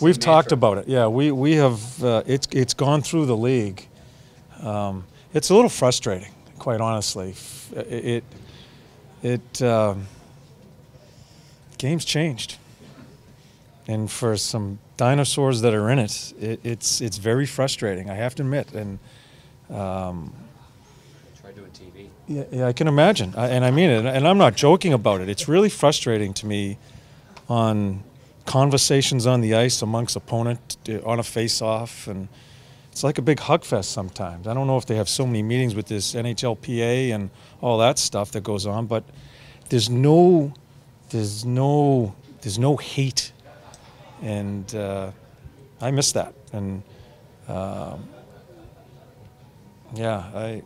we've same talked about it. Yeah, we we have. Uh, it's it's gone through the league. Um, it's a little frustrating, quite honestly. It it um, game's changed, and for some dinosaurs that are in it, it it's it's very frustrating. I have to admit, and um, Try doing TV. yeah, yeah, I can imagine, I, and I mean it, and I'm not joking about it. It's really frustrating to me on conversations on the ice amongst opponent uh, on a face-off, and it's like a big hug fest sometimes. I don't know if they have so many meetings with this NHLPA and all that stuff that goes on, but there's no, there's no, there's no hate, and uh, I miss that, and um, yeah, I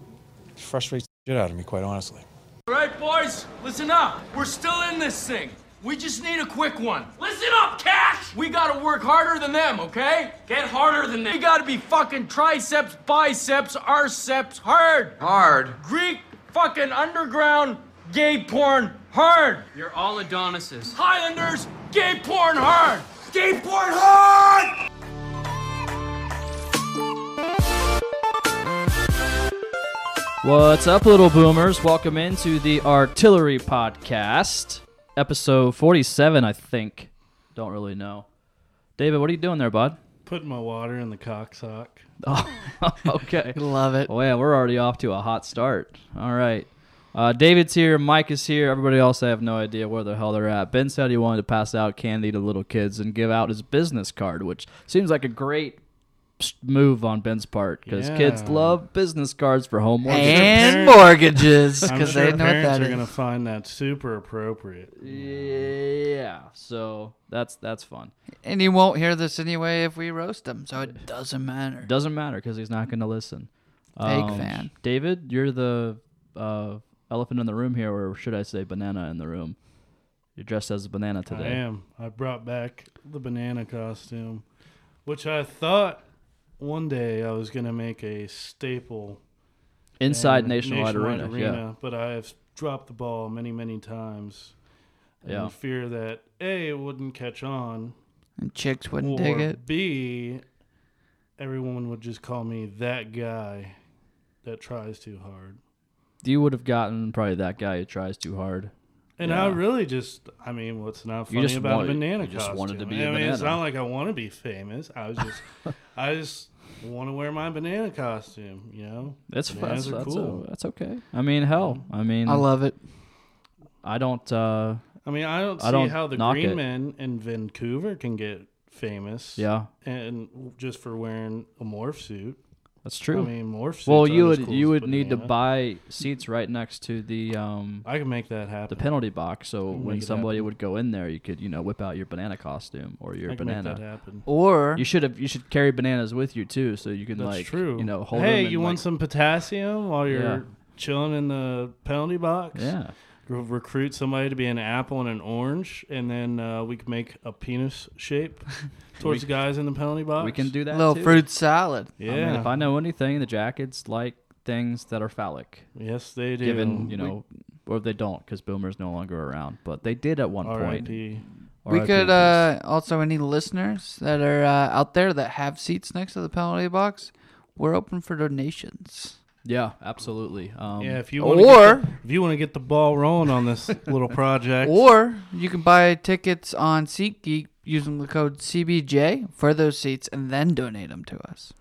frustrates shit out of me, quite honestly. All right, boys, listen up. We're still in this thing. We just need a quick one. Listen up, Cash! We gotta work harder than them, okay? Get harder than them. We gotta be fucking triceps, biceps, arceps, hard. Hard. Greek fucking underground gay porn hard. You're all Adonises. Highlanders, gay porn hard. Gay porn hard! What's up, little boomers? Welcome into the Artillery Podcast, episode 47, I think. Don't really know. David, what are you doing there, bud? Putting my water in the cock sock. Oh, okay. Love it. Well, yeah, we're already off to a hot start. All right. Uh, David's here. Mike is here. Everybody else, I have no idea where the hell they're at. Ben said he wanted to pass out candy to little kids and give out his business card, which seems like a great s- move on Ben's part because kids love business cards for home mortgage. And parents- mortgages, I'm because sure they know what parents that are is. going to find that super appropriate. Yeah, so that's that's fun. And he won't hear this anyway if we roast him, so it doesn't matter. Doesn't matter because he's not going to listen. Fake fan. David, you're the uh, elephant in the room here, or should I say banana in the room? You're dressed as a banana today. I am. I brought back the banana costume, which I thought one day I was going to make a staple Inside in Nationwide, Arena. Arena, but I have dropped the ball many, many times. Yeah. In fear that A, it wouldn't catch on, And chicks wouldn't or dig it. B, everyone would just call me that guy that tries too hard. You would have gotten probably that guy who tries too hard. And Yeah. I really just, I mean, what's not You funny just about wanted- a banana you just costume? wanted to be I a mean, it's not like I want to be famous. I was just, I just want to wear my banana costume, you know? That's that's, Bananas that's, are cool. that's okay. I mean, hell, I mean, I love it. I don't. Uh, I mean, I don't see I don't how the Green it. Men in Vancouver can get famous. yeah, And just for wearing a morph suit. That's true. I mean, morph suits. well, you would cool you would need to banana. buy seats right next to the um I can make that happen. the penalty box, so We'll when it somebody happen. would go in there, you could you know whip out your banana costume or your I can make banana. that happen. Or You should have you should carry bananas with you too, so you can That's like true. you know hold hey, them and, you want like- some potassium while you're Yeah. chilling in the penalty box? yeah Re- recruit somebody to be an apple and an orange, and then uh, we can make a penis shape towards the guys in the penalty box. we can do that little too. fruit salad. Yeah. I mean, if I know anything, the jackets like things that are phallic. yes, they do. Given you know, or they don't because Boomer's no longer around, but they did at one point. R.I.P. We RIP, could uh, also any listeners that are uh, out there that have seats next to the penalty box. We're open for donations. Yeah, absolutely. Um, Yeah, if you want Or if you want to get the ball rolling on this little project, or you can buy tickets on SeatGeek using the code CBJ for those seats and then donate them to us.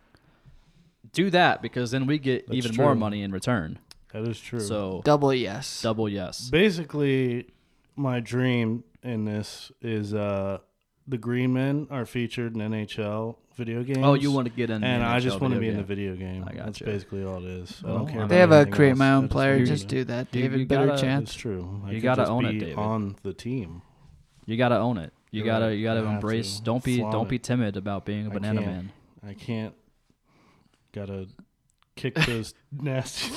do that because then we get That's even more true. money in return. that is true. So Double yes. double yes. basically, my dream in this is uh, the Green Men are featured in NHL video games. Oh, you want to get in? the and I just want to video be in the video game. I That's gotcha. basically all it is. I don't care. I about They have a create else. my own player. wanna Just do that, You- David. you Better gotta- It's true. I You gotta just own it, David. on the team. You gotta own it. You You're gotta right. you gotta I embrace. to. Don't be Flaunt don't be timid about being a banana can't. man. I can't. Gotta kick those nasty.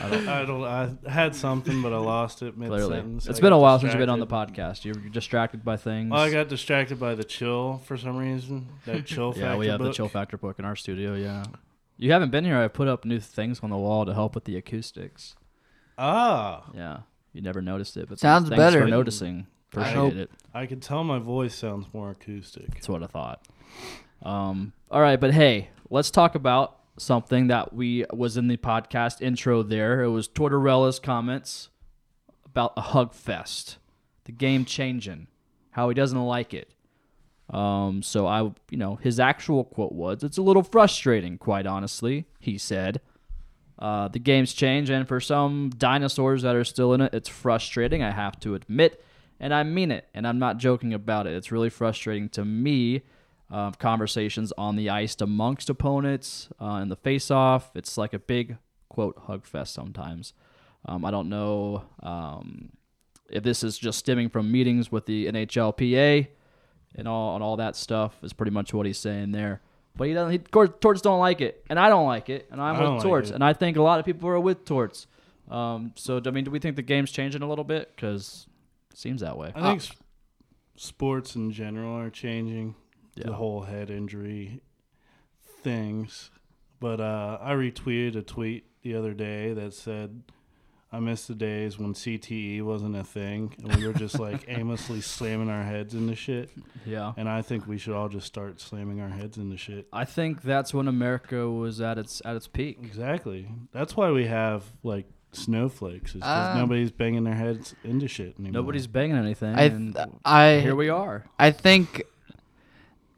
I don't- I don't. I had something, but I lost it mid Clearly, sentence. it's been a while since you've been on the podcast. You're distracted by things. Oh, I got distracted by the chill for some reason. That chill factor. yeah, we have the chill factor book in our studio. Yeah, you haven't been here. I put up new things on the wall to help with the acoustics. Ah, Yeah, you never noticed it, but Sounds thanks better. for noticing. Appreciate hope- it. I can tell my voice sounds more acoustic. That's what I thought. Um, all right, but hey, let's talk about something that we was in the podcast intro. There, it was Tortorella's comments about a hug fest, the game changing, how he doesn't like it. Um, so I, you know, his actual quote was, "It's a little frustrating, quite honestly," he said. Uh, the game's change, and for some dinosaurs that are still in it, it's frustrating. I have to admit, and I mean it, and I'm not joking about it. It's really frustrating to me. Uh, conversations on the ice amongst opponents uh, in the face-off. It's like a big quote hug fest sometimes. Um, I don't know um, if this is just stemming from meetings with the NHLPA and all and all that stuff. Is pretty much what he's saying there. But he doesn't. He, Tor- Torts don't like it, and I don't like it, and I'm with like Torts, it. and I think a lot of people are with Torts. Um, so I mean, do we think the game's changing a little bit? Because it seems that way. I think s- sports in general are changing. Yeah. The whole head injury things. But uh, I retweeted a tweet the other day that said, I miss the days when CTE wasn't a thing and we were just like aimlessly slamming our heads into shit. Yeah. And I think we should all just start slamming our heads into shit. I think that's when America was at its at its peak. Exactly. That's why we have like snowflakes, is because Um, nobody's banging their heads into shit anymore. Nobody's banging anything, I and th- I here we are. I think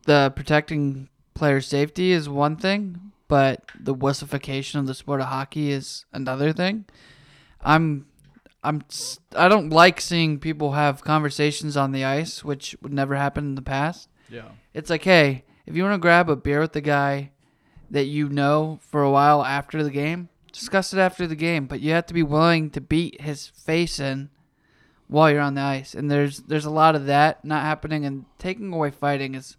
the protecting player safety is one thing, but the wussification of the sport of hockey is another thing. I'm I'm I don't like seeing people have conversations on the ice, which would never happen in the past. Yeah. It's like, hey, if you want to grab a beer with the guy that you know for a while after the game, discuss it after the game, but you have to be willing to beat his face in while you're on the ice. And there's there's a lot of that not happening and taking away fighting is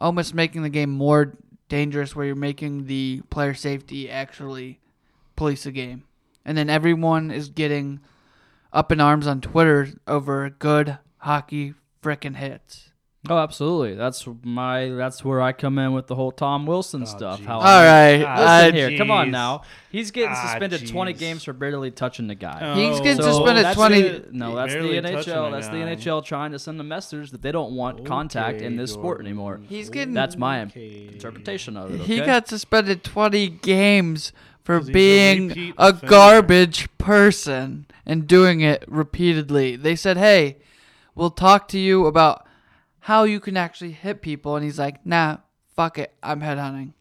almost making the game more dangerous where you're making the player safety actually police the game. And then everyone is getting up in arms on Twitter over good hockey frickin' hits. Oh, absolutely. That's my. That's where I come in with the whole Tom Wilson Oh, stuff. jeez. How All right. Ah, Listen I- here, come on jeez. now. He's getting Ah, suspended 20 games for barely touching the guy. Oh, He's getting So suspended that's 20 the- no, that's the Barely touching NHL. That's the guy. NHL trying to send a message that they don't want contact in this sport anymore. He's getting That's my Okay. interpretation of it. He got suspended 20 games for 'Cause he's a being repeat a, offender. garbage person and doing it repeatedly. They said, "Hey, we'll talk to you about how you can actually hit people." And he's like, "Nah, fuck it. I'm headhunting."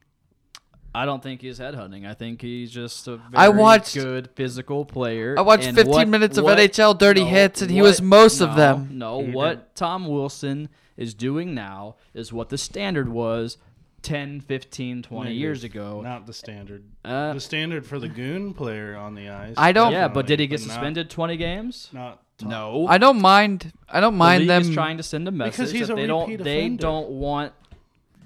I don't think he's headhunting. I think he's just a very I watched- good physical player. I watched And 15 what- minutes of what- NHL dirty no, hits, and he was most of them. No, He what Tom Wilson is doing now is what the standard was 10, 15, 20 years ago. Not the standard. Uh, the standard for the goon player on the ice. I don't- yeah, but did he definitely, get not- suspended 20 games? Not, top. No. I don't mind. I don't the mind league them. is trying to send a message he's that a they don't repeat they offender. don't want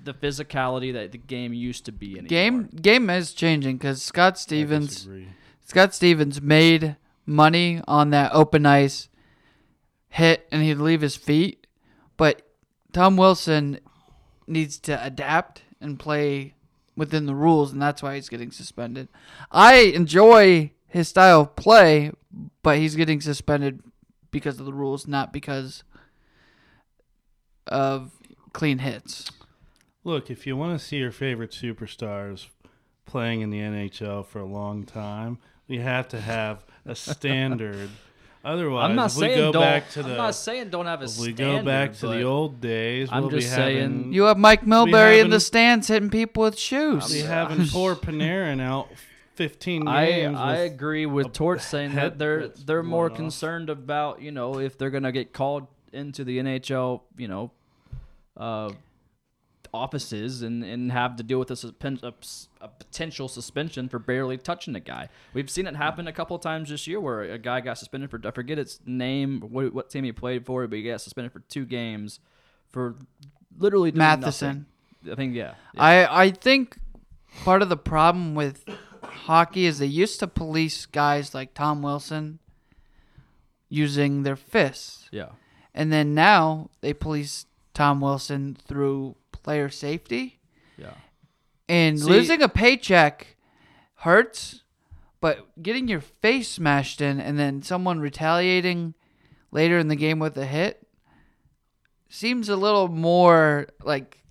the physicality that the game used to be anymore. game game is changing because Scott Stevens. disagree. Scott Stevens made money on that open ice hit and he'd leave his feet, but Tom Wilson needs to adapt and play within the rules, and that's why he's getting suspended. I enjoy his style of play, but he's getting suspended because of the rules, not because of clean hits. Look, if you want to see your favorite superstars playing in the NHL for a long time, we have to have a standard. Otherwise, I'm not if we saying go don't. back to the. I'm not saying don't have a if we standard. go back to the old days, I'm we'll be just saying- having You have Mike Milbury in the stands hitting people with shoes. be having poor Panarin out 15 I games. I with- agree with a Torts saying that they're they're more off. concerned about you know if they're gonna get called into the NHL you know uh, offices and, and have to deal with a, suspen- a, s- a potential suspension for barely touching a guy. We've seen it happen a couple times this year where a guy got suspended for I forget its name what, what team he played for but he got suspended for two games for literally doing Matheson. nothing. I think yeah. I I think part of the problem with hockey is they used to police guys like Tom Wilson using their fists, yeah. and then now they police Tom Wilson through player safety. Yeah. And See- losing a paycheck hurts, but getting your face smashed in and then someone retaliating later in the game with a hit seems a little more like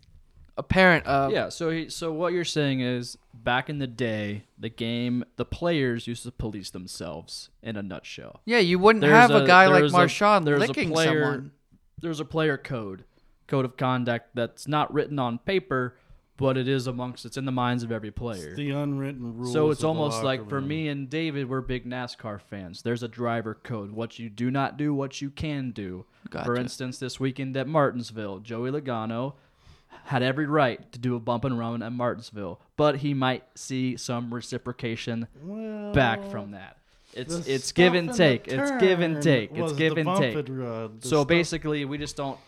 apparent of Yeah. So he, so what you're saying is, back in the day, the game, the players used to police themselves in a nutshell. Yeah, you wouldn't There's have a, guy like there's a- Marchand there's a licking player- someone. There's a player code, code of conduct that's not written on paper, but it is amongst. It's in the minds of every player. the unwritten rules. So it's of the almost locker like for room. me and David, we're big NASCAR fans. There's a driver code. What you do not do, what you can do. For Gotcha. instance, this weekend at Martinsville, Joey Logano had every right to do a bump and run at Martinsville, but he might see some reciprocation back from that. It's it's give and take. It's give and take. It's give and take. and So stuff- basically, we just don't.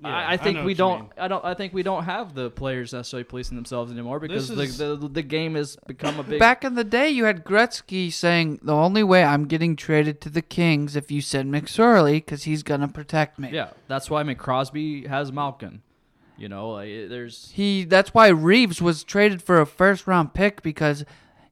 Yeah, I, I I think know we don't. mean. I don't. I think we don't have the players necessarily policing themselves anymore because This the, the the game has become a big. Back in the day, you had Gretzky saying, "The only way I'm getting traded to the Kings if you send McSorley, because he's gonna protect me." Yeah, that's why I mean Crosby has Malkin. You know, like, it- there's He. That's why Reaves was traded for a first round pick because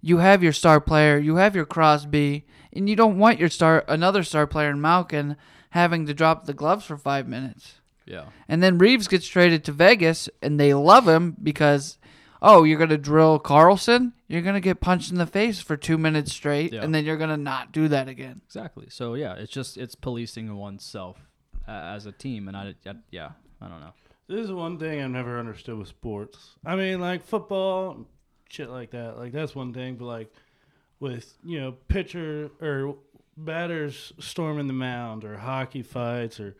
you have your star player, you have your Crosby, and you don't want your star another star player in Malkin having to drop the gloves for five minutes. yeah. And then Reaves gets traded to Vegas, and they love him because, oh, you're gonna drill Carlson, you're gonna get punched in the face for two minutes straight, Yeah. and then you're gonna not do that again. Exactly. So yeah, it's just it's policing oneself uh, as a team, and I, I yeah, I don't know. This is one thing I've never understood with sports. I mean, like football, shit like that. Like that's one thing, but like with you know pitcher or batters storming the mound or hockey fights or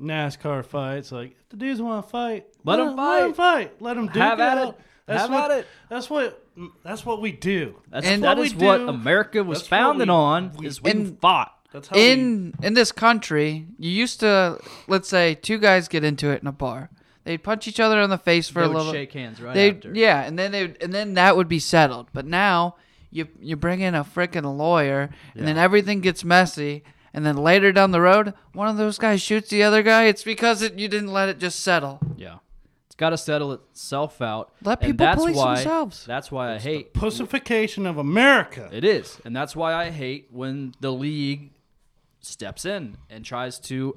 NASCAR fights, like if the dudes want to fight, Let them fight. Let them fight. Let them do Have at out. it. That's Have what, at it. That's what. That's what we do. That's And- that what is we what. America was That's founded we- on. we- is we And- fought. That's how we, in in this country, you used to let's say two guys get into it in a bar. They'd punch each other in the face for They a would little. shake hands right they after. yeah, and then they and then that would be settled. But now you you bring in a freaking lawyer, and then everything gets messy. And then later down the road, one of those guys shoots the other guy. It's because it, you didn't let it just settle. Yeah. It's got to settle itself out. Let and people that's police why, themselves. That's why I hate pussification of America. It is, and that's why I hate when the league steps in and tries to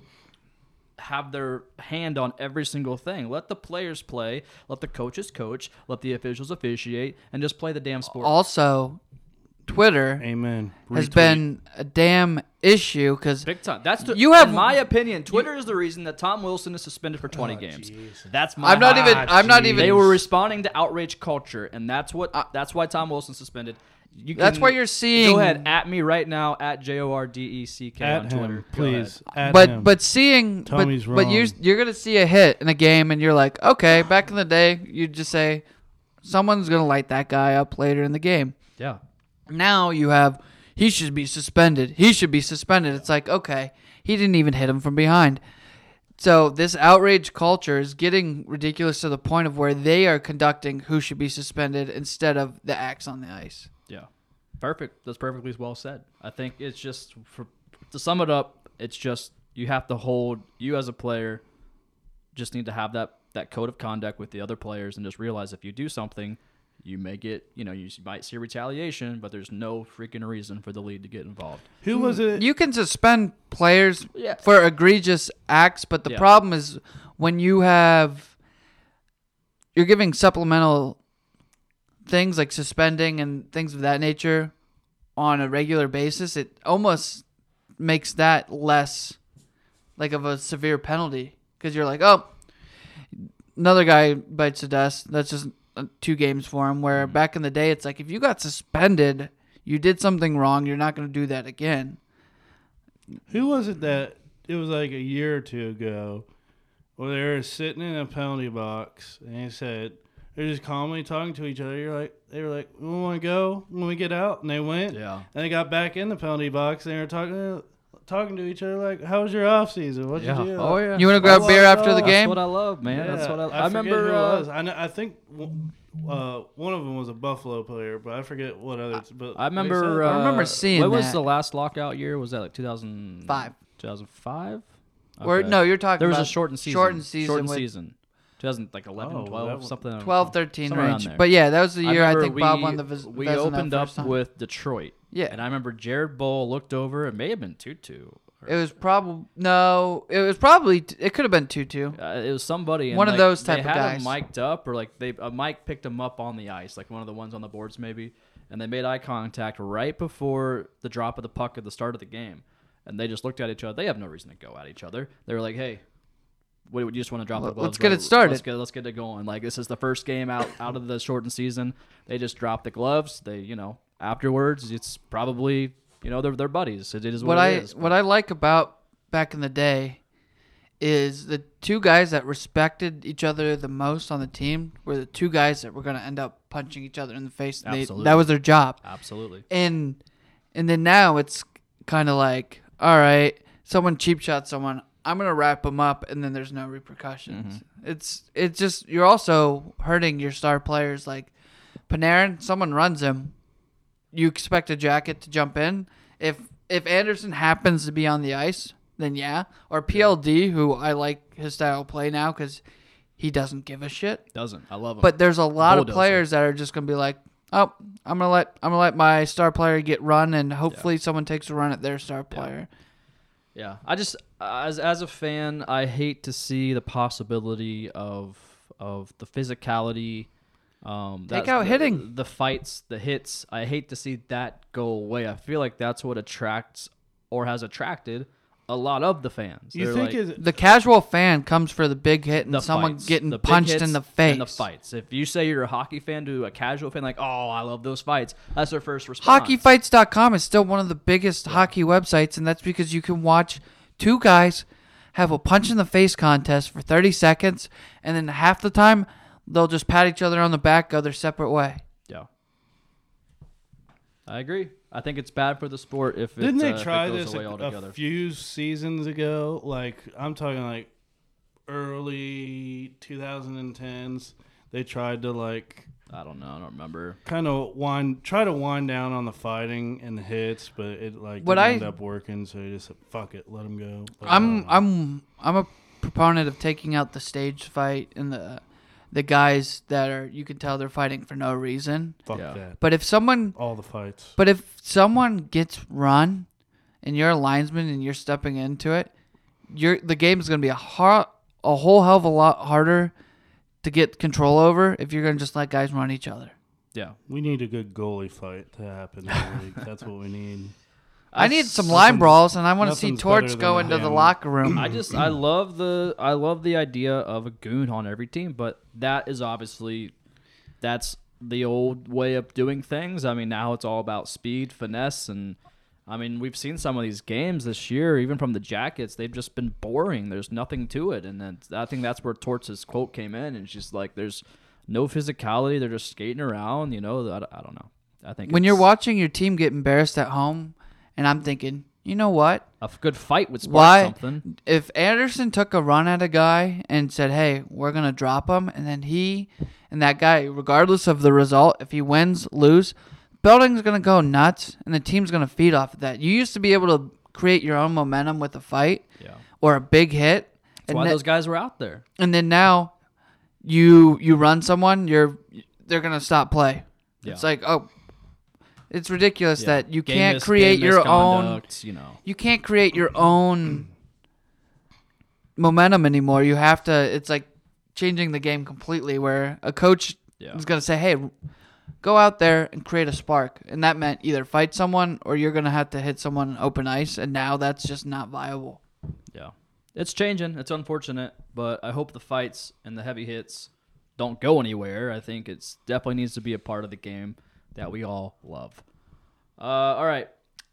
have their hand on every single thing. Let the players play, let the coaches coach, let the officials officiate, and just play the damn sport. Also, Twitter Amen. has been a damn issue because Big time. That's the, You have- in my opinion, Twitter is the reason that Tom Wilson is suspended for 20 games. That's my I'm not even. I'm not even. They were responding to outrage culture, and that's what. that's why Tom Wilson suspended. You That's can- why you're seeing- Go ahead, at me right now at j o r d e c k on At Twitter. him, Go ahead. please. At but him. but seeing but, Tommy's but you wrong. you're gonna see a hit in a game and you're like okay back in the day you'd just say someone's gonna light that guy up later in the game Yeah. now you have he should be suspended he should be suspended it's like okay he didn't even hit him from behind so this outrage culture is getting ridiculous to the point of where they are conducting who should be suspended instead of the acts on the ice Yeah. Perfect. That's perfectly well said. I think it's just for to sum it up, it's just you have to hold you as a player just need to have that that code of conduct with the other players and just realize if you do something, you may get, you know, you might see retaliation, but there's no freaking reason for the league to get involved. who hmm. was it? You can suspend players Yeah. for egregious acts, but the Yeah. problem is when you have you're giving supplemental things like suspending and things of that nature on a regular basis, it almost makes that less like of a severe penalty because you're like, oh, another guy bites the dust. That's just uh, two games for him. Where back in the day, it's like if you got suspended, you did something wrong. You're not going to do that again. Who was it that it was like a year or two ago where they were sitting in a penalty box and he said they're just calmly talking to each other. You're like they were like, We wanna go when we get out and they went. Yeah. And they got back in the penalty box and they were talking talking to each other like, How was your off season? What'd Yeah. you do? Oh, yeah. You want to grab beer after the game? That's what I love, man. That's what I, I, I, remember. who it uh, was. I, know, I think uh, one of them was a Buffalo player, but I forget what other. But I remember. Uh, I remember seeing What was the last lockout year? Was that like 2005? Five. 2005. Or no, you're talking There was about a shortened season. Shortened season Shortened with season. 2000 like 11, Oh, 12, that was- something. 12, 13 somewhere around range. there. But yeah, that was the year I, remember think Bob we- won the Vis- We Vezina opened up first time. with Detroit. Yeah. And I remember Jared Boll looked over. It may have been Tutu It was probably no. It was probably it could have been two two. Uh, it was somebody. And One of like, those type they of had guys. Him mic'd up, or like they a mic picked him up on the ice, like one of the ones on the boards maybe, and they made eye contact right before the drop of the puck at the start of the game, and they just looked at each other. They have no reason to go at each other. They were like, "Hey, what, you just want to drop the gloves? let's get right- it started." Let's get let's get it going. Like this is the first game out out of the shortened season. They just drop the gloves. They you know afterwards it's probably you know they're they're buddies. It is what, what I is. what I like about back in the day is the two guys that respected each other the most on the team were the two guys that were going to end up punching each other in the face. they- Absolutely. that was their job. Absolutely. And and then now it's kind of like, all right, someone cheap shot someone. I'm gonna wrap them up, and then there's no repercussions. Mm-hmm. It's it's just you're also hurting your star players. Like Panarin, someone runs him, you expect a jacket to jump in. If if Anderson happens to be on the ice, then yeah. Or PLD, who I like his style of play now because he doesn't give a shit. Doesn't I love him? But there's a lot of players that are just gonna be like, oh, I'm gonna let I'm gonna let my star player get run, and hopefully someone takes a run at their star player. Yeah, I just as as a fan, I hate to see the possibility of of the physicality. Um, Take out the, hitting. the fights, the hits. I hate to see that go away. I feel like that's what attracts or has attracted a lot of the fans. You They're think like, is The casual fan comes for the big hit and the someone fights, getting the big punched hits in the face. and the fights. If you say you're a hockey fan to a casual fan, like, oh, I love those fights, that's their first response. HockeyFights.com is still one of the biggest hockey websites, and that's because you can watch two guys have a punch in the face contest for 30 seconds, and then half the time they'll just pat each other on the back, go their separate way. Yeah, I agree. I think it's bad for the sport if Didn't they uh, if it try goes this away a, altogether. a few seasons ago? Like I'm talking like early 2010s. They tried to like I don't know. I don't remember. kind of wind try to wind down on the fighting and the hits, but it like What didn't I- end up working. So you just said, fuck it, let them go. But, I'm uh, I'm I'm a proponent of taking out the stage fight and the the guys that are you can tell they're fighting for no reason. fuck Yeah. that. But if someone All the fights. But if someone gets run and you're a linesman and you're stepping into it, you're the game's going to be a har- a whole hell of a lot harder to get control over if you're going to just let guys run each other. Yeah, We need a good goalie fight to happen. in the league. That's what we need. I need some nothing's- line brawls and I want to see nothing's Torch better go than into the him. locker room. I just I love the I love the idea of a goon on every team, but that is obviously that's the old way of doing things. I mean, now it's all about speed, finesse, and I mean we've seen some of these games this year, even from the Jackets. They've just been boring. There's nothing to it, and then I think that's where Torch's quote came in, and she's like, "There's no physicality. They're just skating around." You know, I, I don't know. I think when you're watching your team get embarrassed at home and I'm thinking, "You know what? a good fight would spark Why something. if Anderson took a run at a guy and said, "Hey, we're gonna drop him," and then he and that guy, regardless of the result, if he wins, lose, building's gonna go nuts, and the team's gonna feed off of that. You used to be able to create your own momentum with a fight Yeah, or a big hit, that's and, why then- those guys were out there. and then now you you run someone, you're they're gonna stop play. Yeah. It's like oh. It's ridiculous Yeah. that you Game can't mis- create your own You know, you can't create your own momentum anymore. You have to. It's like changing the game completely. Where a coach Yeah. is going to say, "Hey, go out there and create a spark," and that meant either fight someone or you're going to have to hit someone open ice. And now that's just not viable. Yeah. It's changing. It's unfortunate, but I hope the fights and the heavy hits don't go anywhere. I think it's definitely needs to be a part of the game that we all love. Uh, all right.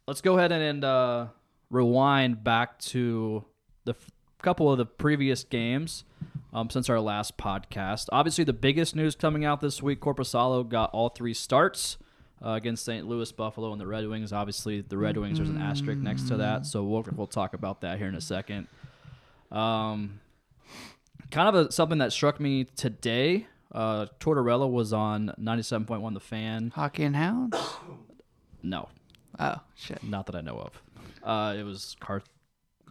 Let's go ahead and, and uh, rewind back to the f- couple of the previous games um, since our last podcast. Obviously, the biggest news coming out this week Korpisalo got all three starts uh, against St. Louis, Buffalo, and the Red Wings. Obviously, the Red Wings, there's an asterisk next to that, so we'll, we'll talk about that here in a second. Um, kind of a, something that struck me today. Uh, Tortorella was on 97.1 The Fan. Hockey and hounds. No, Oh shit. not that I know of. Uh, it was Carth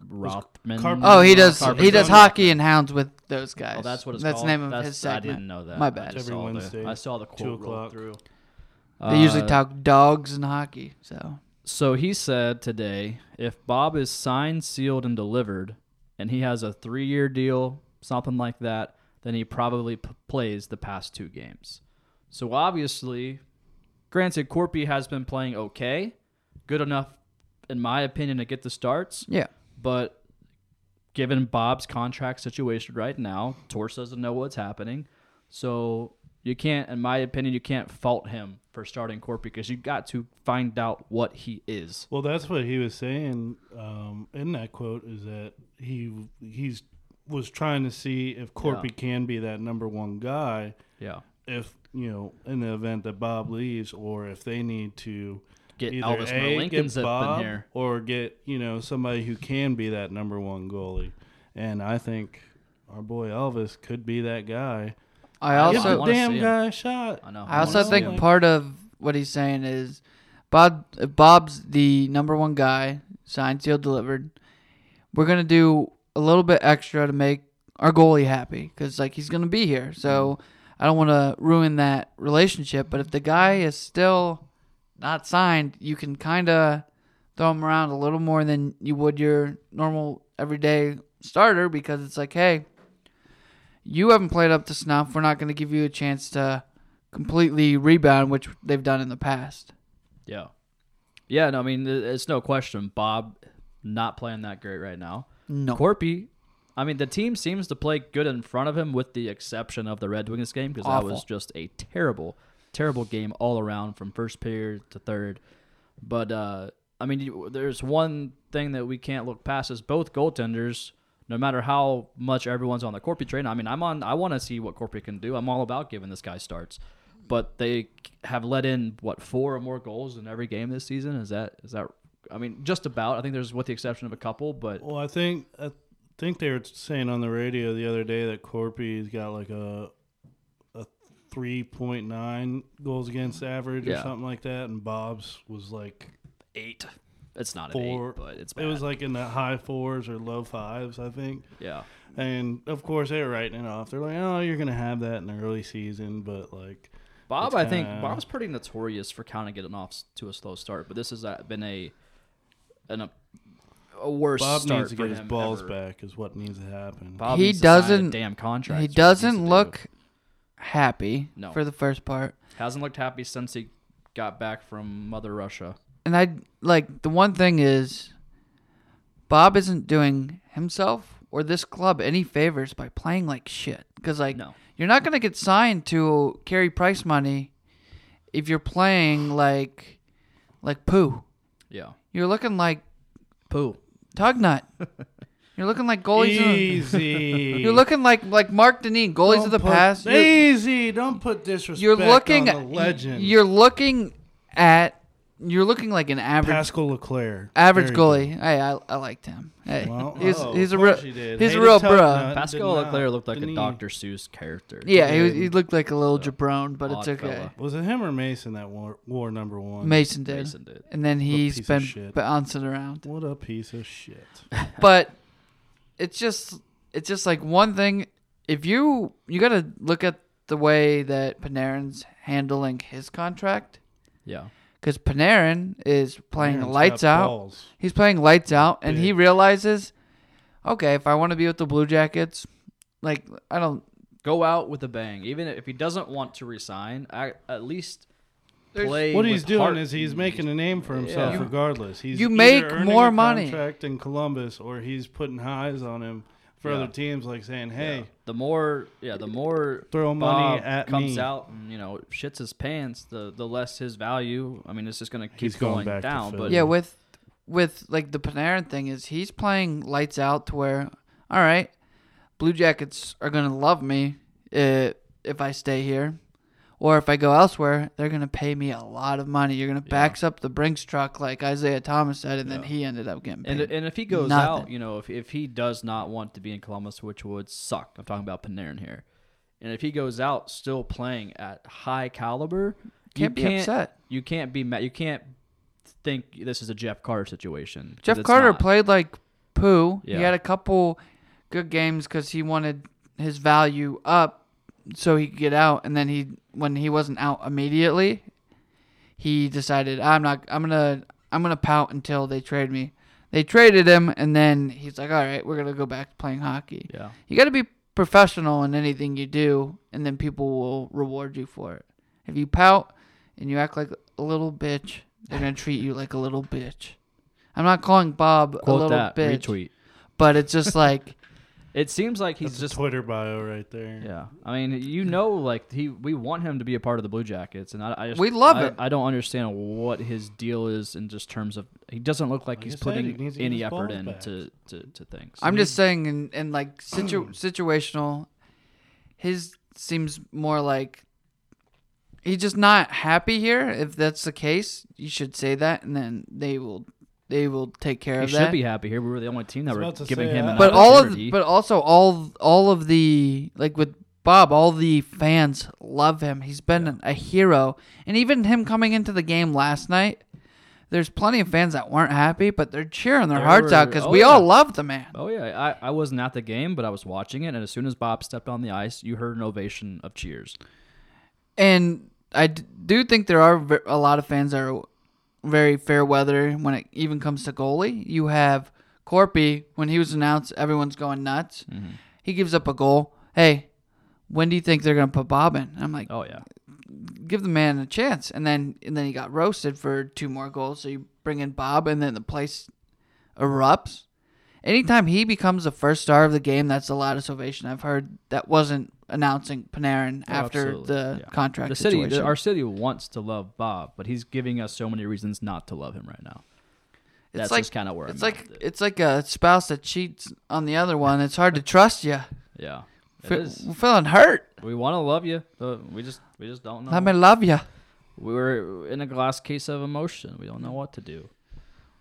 Rothman. Carpenter- Oh, he does. Carpenter. He does hockey and hounds with those guys. Oh, that's what it's That's called. the name of That's- his segment. I didn't know that. My bad. just Every saw the- Wednesday, I saw the two quote roll o'clock. through. They usually Uh, talk dogs and hockey. So So he said today if Bob is signed, sealed, and delivered, and he has a three year deal, something like that, then he probably p- plays the past two games. So obviously, granted, Corpy has been playing okay, good enough, in my opinion, to get the starts. Yeah. But given Bob's contract situation right now, Torres doesn't know what's happening. So you can't, in my opinion, you can't fault him for starting Corpy because you got to find out what he is. Well, that's what he was saying um, in that quote is that he he's was trying to see if Corpy Yeah. can be that number one guy Yeah. if you know in the event that Bob leaves or if they need to Get either Elvis A, Lincolns get up in Bob here. or get you know somebody who can be that number one goalie, and I think our boy Elvis could be that guy. I I Give also the wanna damn guy a shot. I know. I also think him. part of what he's saying is Bob if Bob's the number one guy, signed, sealed, delivered. We're gonna do a little bit extra to make our goalie happy because like he's gonna be here. So mm-hmm. I don't want to ruin that relationship. But if the guy is still not signed, you can kind of throw him around a little more than you would your normal everyday starter because it's like, hey, you haven't played up to snuff. We're not going to give you a chance to completely rebound, which they've done in the past. Yeah. Yeah, no, I mean, it's no question. Bob not playing that great right now. No. Corpy, I mean, the team seems to play good in front of him with the exception of the Red Wings game because that Awful. was just a terrible, terrible game all around from first period to third. But, uh, I mean, you, there's one thing that we can't look past is both goaltenders, no matter how much everyone's on the Corpy train. I mean, I'm on, I want to see what Corpy can do. I'm all about giving this guy starts. But they have let in what four or more goals in every game this season. Is that is that? I mean, just about. I think there's with the exception of a couple, but Well, I think I think they were saying on the radio the other day that Corpy's got like a a three point nine goals against average or Yeah. something like that, and Bob's was like eight. It's not an four. eight, but it's it was like in the high fours or low fives, I think. yeah, And of course, they were writing it off. They're like, "Oh, you're gonna have that in the early season," but like, Bob. It's I think kinda- Bob's pretty notorious for kind of getting off s- to a slow start, but this has uh, been a an a, a worse Bob start needs to for get his him balls ever. back. Is what needs to happen. Bob He needs to sign a doesn't- damn contract. he is what needs to doesn't do. look happy No. for the first part. hasn't looked happy since he got back from Mother Russia. And I like the one thing is Bob isn't doing himself or this club any favors by playing like shit. Because like No. you're not gonna get signed to Carey Price money if you're playing like like poo. Yeah, You're looking like poo. Tugnutt. You're looking like goalies. of the- Easy. You're looking like like Marc Denis, goalies Don't of the put- past. You're, Easy. Don't put disrespect. you're looking on the legend. You're looking at. You're looking like an average Pascal Leclaire, average There you go. goalie. Hey, I, I liked him. Hey, Well, he's oh, he's a of real course you did. he's a Hated real Tug bruh. Nut, Pascal did not, Leclaire looked like didn't a? Dr. Seuss character. Yeah, he, did. he looked like a little jabron, but it's Odd okay. fella. Was it him or Mason that wore, wore number one? Mason did, Mason did. and then he's piece of been shit. bouncing around. What a piece of shit. but it's just it's just like one thing. If you you got to look at the way that Panarin's handling his contract, Yeah. Because Panarin is playing Aaron's lights out. balls. He's playing lights out, and he realizes, okay, if I want to be with the Blue Jackets, like I don't. Go out with a bang. Even if he doesn't want to resign, I, at least play. What with he's doing heart. is he's making a name for himself Yeah. You- regardless. He's you make more a money. contract in Columbus or he's putting highs on him for Yeah. other teams like saying, "Hey, the more yeah the more Throw money Bob at comes me. out and you know shits his pants the the less his value i mean it's just going to keep He's going going, back down but Yeah, with with like the Panarin thing is he's playing lights out to where, all right, Blue Jackets are gonna love me uh, if I stay here, or if I go elsewhere, they're gonna pay me a lot of money. You're gonna backs up the Brinks truck like Isaiah Thomas said, and then he ended up getting paid. and, and if he goes out you know if, if he does not want to be in columbus which would suck i'm talking about panarin here and if he goes out still playing at high caliber Can't you be can't upset. you can't be mad you can't think this is a jeff carter situation. Jeff Carter not. played like poo. He had a couple good games because he wanted his value up so he could get out. And then he, when he wasn't out immediately, he decided I'm not. I'm gonna. I'm gonna pout until they trade me. They traded him, and then he's like, "All right, we're gonna go back to playing hockey." Yeah. You got to be professional in anything you do, and then people will reward you for it. If you pout and you act like a little bitch, they're gonna treat you like a little bitch. I'm not calling Bob a little that. bitch, Retweet. but it's just like It seems like he's That's just a Twitter bio right there. Yeah, I mean, you know, like he, we want him to be a part of the Blue Jackets, and I, I just We love I, him. I don't understand what his deal is in just terms of he doesn't look like Like he's I said, putting he needs any effort balls in to, to, to things. I'm just saying, in, in like situ- situational, his seems more like he's just not happy here. If that's the case, you should say that, and then they will they will take care he of that. should be happy here. We were the only team that were about to giving say, him I- an but all of opportunity. but also all all of the like with Bob, all the fans love him. He's been a hero, and even him coming into the game last night. There's plenty of fans that weren't happy, but they're cheering their There hearts out were- because oh, we yeah. all love the man. Oh yeah, I, I wasn't at the game, but I was watching it, and as soon as Bob stepped on the ice, you heard an ovation of cheers. And I d- do think there are ve- a lot of fans that are very fair weather when it even comes to goalie. You have Corpy when he was announced, everyone's going nuts. Mm-hmm. He gives up a goal. Hey, when do you think they're gonna put Bob in? I'm like, Oh yeah, give the man a chance. And then and then he got roasted for two more goals. So you bring in Bob, and then the place erupts. Anytime he becomes the first star of the game, that's the loudest ovation I've heard. That wasn't announcing Panarin Oh, after absolutely. the Yeah. contract the city, the, our city wants to love Bob, but he's giving us so many reasons not to love him right now. That's like- just kind of where It's I'm like it. it's like a spouse that cheats on the other one. It's hard to trust you. yeah. It Fe- is. We're feeling hurt. We want to love you, but we just we just don't know. Let me love you. We're in a glass case of emotion. We don't know what to do.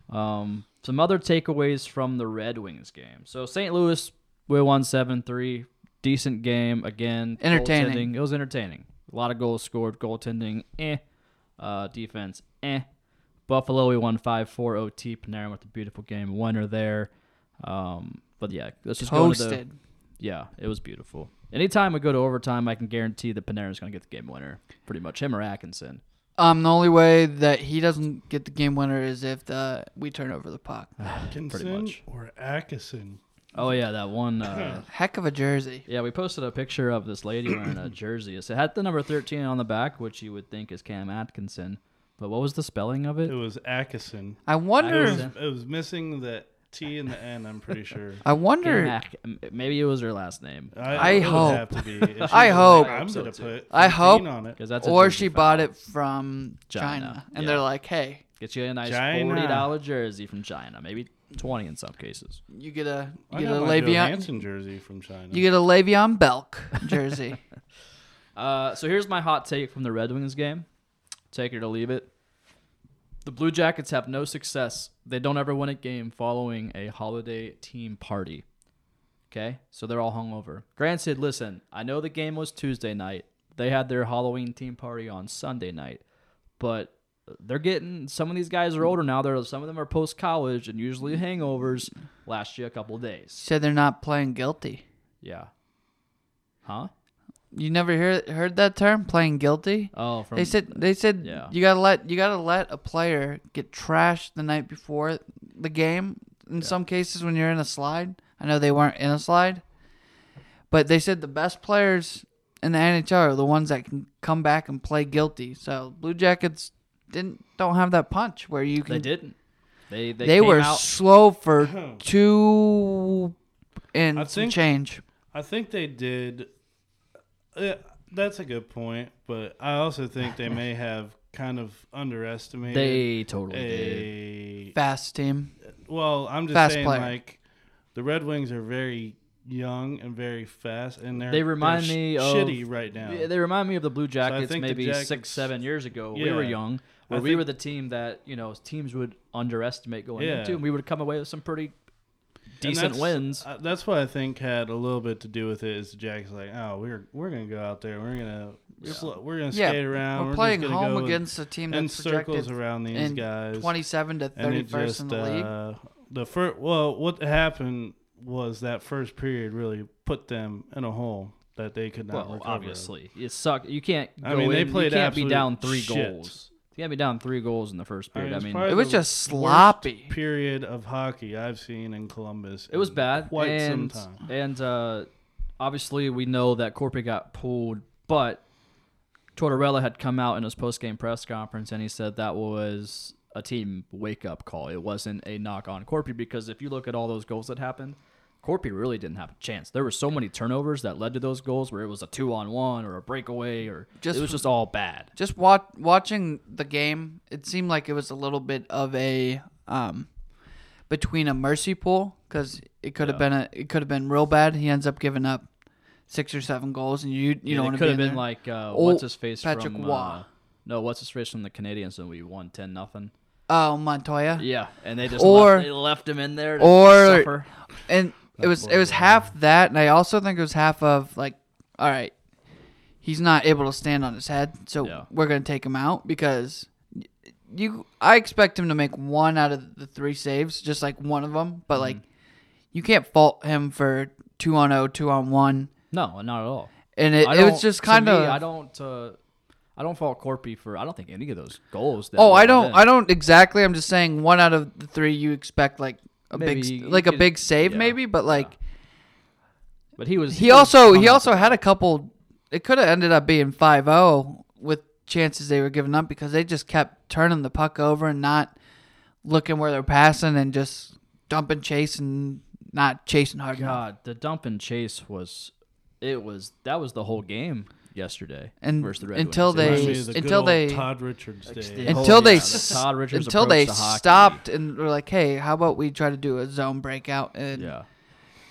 Um, some other takeaways from the Red Wings game. So St. Louis, we won seven three. Decent game again. Entertaining. It was entertaining. A lot of goals scored. Goaltending, eh. Uh, defense, eh. Buffalo, we won five four OT. Panarin with a beautiful game winner there. Um, but yeah, let's just go to the, yeah, it was beautiful. Anytime we go to overtime, I can guarantee that Panarin's going to get the game winner. Pretty much him or Atkinson. Um, the only way that he doesn't get the game winner is if the we turn over the puck. Atkinson much. or Atkinson? Oh yeah, that one. Uh, Heck of a jersey. yeah, we posted a picture of this lady wearing a jersey. It had the number thirteen on the back, which you would think is Cam Atkinson. But what was the spelling of It it? was Atkinson. I It wonder. was, it was missing the T and the N. I'm pretty sure. I wonder. Cam Ac- maybe it was her last name. I it would hope. Have to be. If she I hope. I'm So gonna too. put. I hope- on it. That's a or jersey she foul. bought it from China, China, and yeah. they're like, "Hey, Get you a nice China. forty dollar jersey from China, maybe twenty in some cases. you get a you get a got my Le'Veon, Johansson jersey from China. you get a Le'Veon Belk jersey." Uh, so here's my hot take from the Red Wings game. Take it or leave it. The Blue Jackets have no success. They don't ever win a game following a holiday team party. Okay? So they're all hungover. Granted, listen, I know the game was Tuesday night. They had their Halloween team party on Sunday night. But they're getting some of these guys are older now. They're some of them are post college and usually hangovers last you a couple of days. Said they're not playing guilty. Yeah. Huh? You never hear heard that term, playing guilty? Oh, from They said they said Yeah. you gotta let you gotta let a player get trashed the night before the game. In some cases, when you're in a slide, I know they weren't in a slide, but they said the best players in the NHL are the ones that can come back and play guilty. So Blue Jackets didn't don't have that punch where you can. They didn't. They they, They, came were out, slow for two and I think- change. I think they did. Uh, that's a good point, but I also think they may have kind of underestimated They totally did. Fast team. Well, I'm just Fast saying, player. like the Red Wings are very young and very fast, and they're They remind they're sh- me of shitty right now. They remind me of the Blue Jackets think the maybe Jackets- six, seven years ago. We were Yeah. Young, I we think- were the team that you know teams would underestimate going Yeah. into, and we would come away with some pretty decent that's- wins. uh, that's what I think had a little bit to do with it. Is the Jackets like, oh, we're we're gonna go out there, we're gonna sl- we're gonna Yeah, skate around, We're just playing gonna home go against a team and that's circles around these in guys. 27 to and 31st in the league. uh, the first well what happened was that first period really put them in a hole that they could not well, recover. obviously, it sucked. You can't. Go I mean, they played You can't be down three shit. goals He had me down three goals in the first period. I it's mean, It was the just worst sloppy. period of hockey I've seen in Columbus. It was bad. Quite and, some time. And uh, obviously, we know that Corpy got pulled, but Tortorella had come out in his post game press conference and he said that was a team wake up call. It wasn't a knock on Corpy because if you look at all those goals that happened, Corpy really didn't have a chance. There were so many turnovers that led to those goals where it was a two on one or a breakaway or Just it was just all bad. Just watch, watching the game, it seemed like it was a little bit of a um, between a mercy pool because it could have Yeah. been a it could have been real bad. He ends up giving up six or seven goals, and you you Yeah, don't it want to could be have in been there. like uh, what's his face Patrick from uh, no what's his face from the Canadiens and we won ten nothing. oh Montoya, Yeah, and they just Or- left, they left him in there to or- suffer. and it was it was half that, and I also think it was half of like, all right, he's not able to stand on his head, so Yeah. we're gonna take him out because you. I expect him to make one out of the three saves, just like one of them, but like, you can't fault him for two on 0, two on one, No, not at all. and it, I it was just to kind me, of. I don't. Uh, I don't fault Corpy for. I don't think any of those goals. That Oh, I don't. in. I don't exactly. I'm just saying one out of the three you expect like a Maybe big, like a big save yeah, maybe, but like But he was. he was also he also had a couple. It could have ended up being 5-0 with chances they were giving up because they just kept turning the puck over and not looking where they're passing and just dumping, chasing, not chasing hard enough. God, the dump and chase was. It was that was the whole game yesterday And versus the Red until Wings. They- was Reminds me just- of the until they- Todd Richards day. Oh, until Oh, they yeah, the Todd Richards until they approach to hockey. stopped and were like, "Hey, how about we try to do a zone breakout and yeah,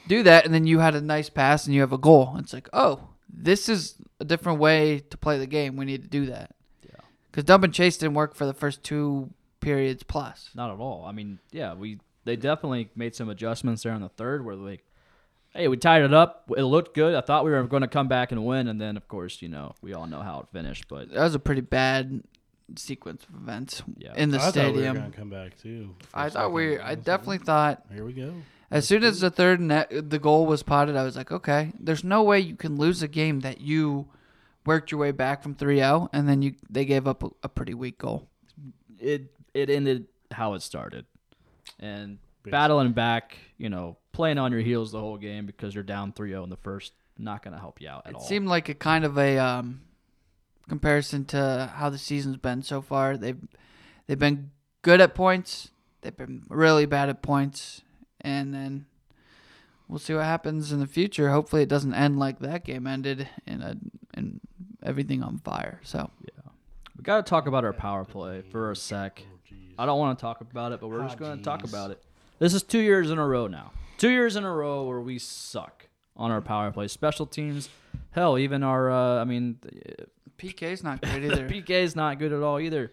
do that?" And then you had a nice pass and you have a goal. It's like, oh, this is a different way to play the game. We need to do that. Yeah. Because dump and chase didn't work for the first two periods plus. not at all. I mean, yeah, we they definitely made some adjustments there in the third where like, hey, we tied it up. It looked good. I thought we were going to come back and win, and then of course, you know, we all know how it finished. But That was a pretty bad sequence of events Yeah. in the stadium. I thought we were gonna come back too. I thought we. I definitely thought Here we go. as soon as the third net, the goal was potted, I was like, okay, there's no way you can lose a game that you worked your way back from 3-0 and then you they gave up a, a pretty weak goal. it it ended how it started, and battling back, you know, playing on your heels the whole game because you're down 3-0 in the first, not going to help you out at It all. It seemed like a kind of a um, comparison to how the season's been so far. They've they've been good at points. They've been really bad at points, and then we'll see what happens in the future. Hopefully, it doesn't end like that game ended in a in everything on fire. So yeah, We got to talk about our power play for a sec. I don't want to talk about it, but we're just going to talk about it. This is two years in a row now. Two years in a row where we suck on our power play. Special teams, hell, even our, uh, I mean, PK's not good either. PK is not good at all either.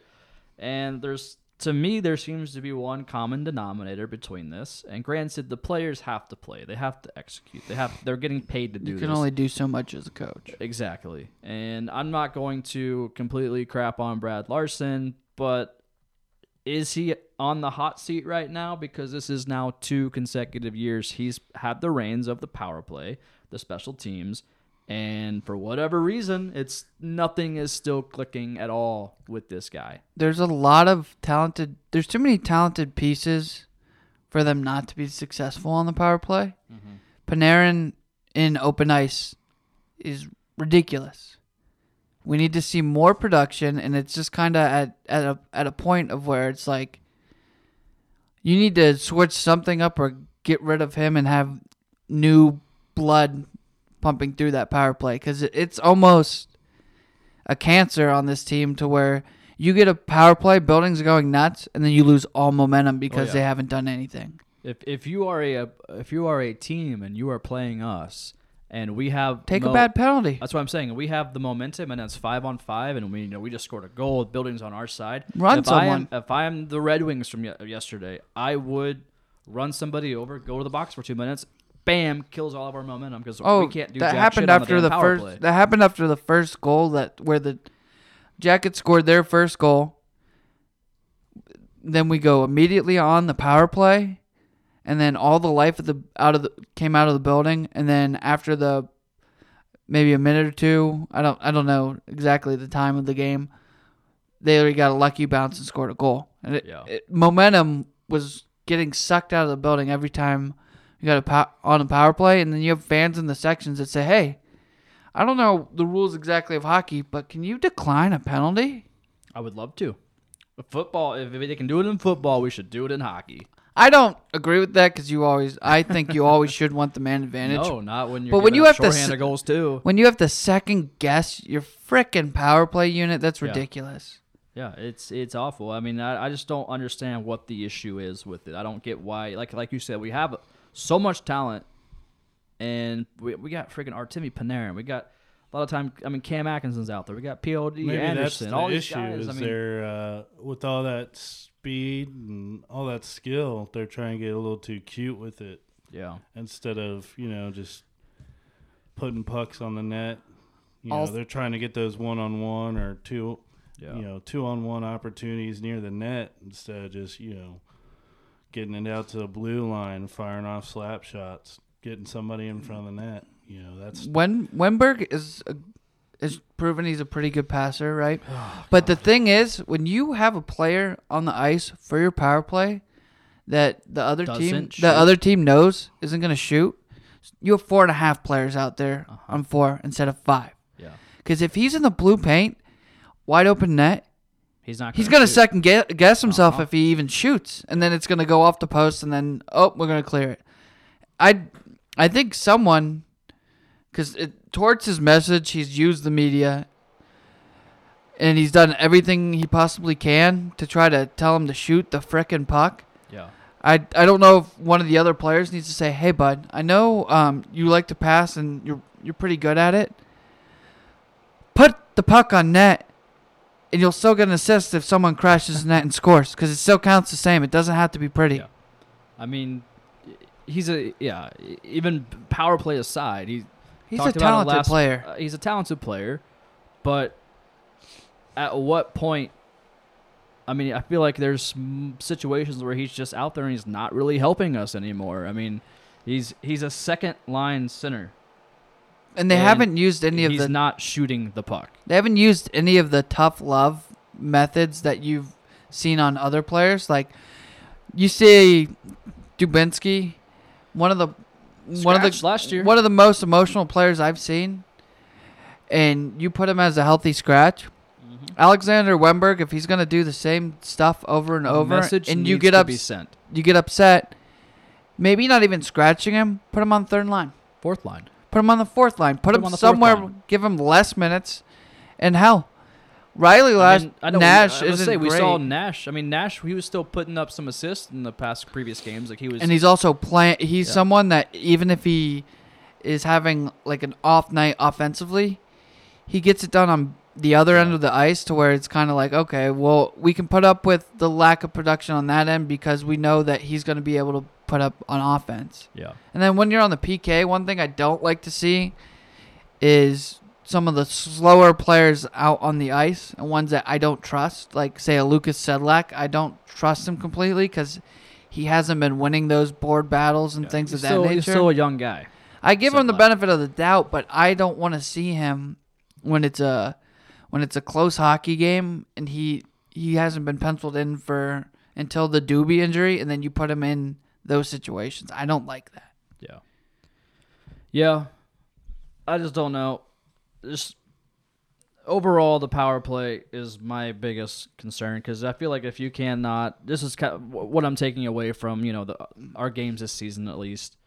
And there's, to me, there seems to be one common denominator between this. And granted, the players have to play. They have to execute. They have. They're getting paid to do you this. can only do so much as a coach. Exactly. And I'm not going to completely crap on Brad Larsen, but is he on the hot seat right now? Because this is now two consecutive years he's had the reins of the power play, the special teams, and for whatever reason, it's nothing is still clicking at all with this guy. There's a lot of talented. There's too many talented pieces for them not to be successful on the power play. Mm-hmm. Panarin in open ice is ridiculous. We need to see more production, and it's just kind of at at a at a point of where it's like you need to switch something up or get rid of him and have new blood pumping through that power play because it's almost a cancer on this team to where you get a power play, buildings are going nuts, and then you lose all momentum oh, because yeah. they haven't done anything. If if you are a if you are a team and you are playing us and we have Take no- a bad penalty. That's what I'm saying. We have the momentum, and it's five on five, and we you know we just scored a goal. with Buildings on our side. Run if I am someone. if I am the Red Wings from yesterday, I would run somebody over, go to the box for two minutes, bam, kills all of our momentum because Oh, we can't do that happened after the, the, first. play. That happened after the first goal. That where the Jackets scored their first goal. Then we go immediately on the power play, and then all the life of the out of the came out of the building. And then after the maybe a minute or two, I don't I don't know exactly the time of the game. they already got a lucky bounce and scored a goal. And it, Yeah. it- momentum was getting sucked out of the building every time you got a pow- on a power play, and then you have fans in the sections that say, "Hey, I don't know the rules exactly of hockey, but can you decline a penalty?" I would love to. Football, if they can do it in football, we should do it in hockey. I don't agree with that because you always, I think you always should want the man advantage. No, not when you're. But when you have to goals too. When you have to second guess your frickin' power play unit, that's Yeah. ridiculous. Yeah, it's it's awful. I mean, I, I just don't understand what the issue is with it. I don't get why. Like like you said, we have so much talent, and we, we got freaking Artemi Panarin. We got a lot of time. I mean, Cam Atkinson's out there. We got Pod Maybe Anderson. that's the all these issue guys. is I mean, they're uh, with all that speed and all that skill, they're trying to get a little too cute with it yeah, instead of you know just putting pucks on the net. You All know, they're trying to get those one on one or two, yeah. you know, two on one opportunities near the net instead of just you know getting it out to the blue line, firing off slap shots, getting somebody in front of the net. You know, that's When Wennberg is a, is proven he's a pretty good passer, right? Oh, but the thing is, when you have a player on the ice for your power play that the other team Doesn't shoot. the other team knows isn't going to shoot, you have four and a half players out there Uh-huh. on four instead of five. yeah. Because if he's in the blue paint, wide open net, He's not. he's going to second guess, guess himself Uh-huh. if he even shoots, and then it's going to go off the post, and then oh, we're going to clear it. I I think someone because towards his message, he's used the media, and he's done everything he possibly can to try to tell him to shoot the frickin' puck. Yeah. I, I don't know if one of the other players needs to say, "Hey, bud, I know um, you like to pass and you're you're pretty good at it. Put the puck on net, and you'll still get an assist if someone crashes the net and scores, because it still counts the same. It doesn't have to be pretty. Yeah. I mean, he's a yeah. Even power play aside, he He's a talked talented last- player. uh, he's a talented player, but at what point? I mean, I feel like there's situations where he's just out there and he's not really helping us anymore. I mean, he's he's a second line center. And they and haven't used any of he's the not shooting the puck. They haven't used any of the tough love methods that you've seen on other players. Like you see Dubinsky, one of the one of the last year. one of the most emotional players I've seen, and you put him as a healthy scratch. Mm-hmm. Alexander Wennberg, if he's gonna do the same stuff over and over, and you get to up, you get upset. Maybe not even scratching him. Put him on third line. Fourth line. Put him on the fourth line. Put, Put him, him somewhere. Give him less minutes. And hell, Riley I last mean, I know Nash I isn't say we great, saw Nash. I mean, Nash. He was still putting up some assists in the past previous games. Like he was. and he's also playing. He's Yeah. someone that even if he is having like an off night offensively, he gets it done on the other end of the ice to where it's kind of like okay, well we can put up with the lack of production on that end because we know that he's going to be able to put up on offense. yeah. And then when you're on the PK, one thing I don't like to see is some of the slower players out on the ice and ones that I don't trust, like say a Lukas Sedlak. I don't trust him completely because he hasn't been winning those board battles and Yeah. things of that still, nature. He's still a young guy. I give him the benefit of the doubt, but I don't want to see him when it's a when it's a close hockey game and he he hasn't been penciled in for until the Doobie injury, and then you put him in those situations. I don't like that. Yeah. Yeah. I just don't know. Just overall, the power play is my biggest concern because I feel like if you cannot, this is kind of what I'm taking away from you know the our games this season at least.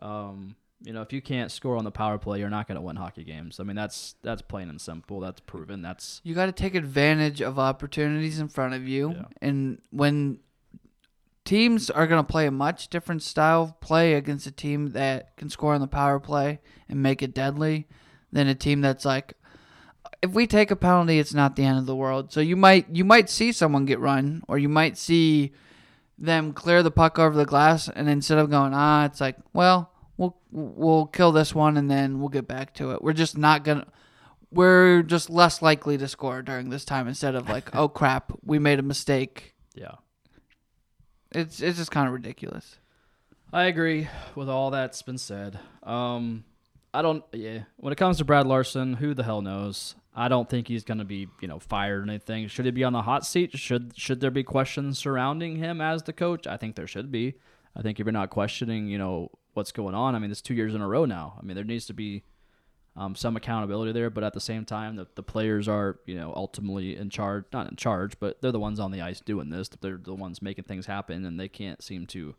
Um, you know, if you can't score on the power play, you're not going to win hockey games. I mean, that's that's plain and simple. That's proven. That's You got to take advantage of opportunities in front of you. Yeah. And when teams are going to play a much different style of play against a team that can score on the power play and make it deadly than a team that's like if we take a penalty it's not the end of the world. So you might you might see someone get run or you might see them clear the puck over the glass and instead of going ah it's like well we'll we'll kill this one and then we'll get back to it. We're just not going to we're just less likely to score during this time instead of like, oh crap, we made a mistake. yeah. It's it's just kind of ridiculous. I agree with all that's been said. Um, I don't. Yeah, when it comes to Brad Larsen, who the hell knows? I don't think he's going to be, you know, fired or anything. Should he be on the hot seat? Should should there be questions surrounding him as the coach? I think there should be. I think if you're not questioning, you know, what's going on, I mean, it's two years in a row now. I mean, there needs to be um, some accountability there, but at the same time, the, the players are, you know, ultimately in charge. Not in charge, but they're the ones on the ice doing this. They're the ones making things happen, and they can't seem to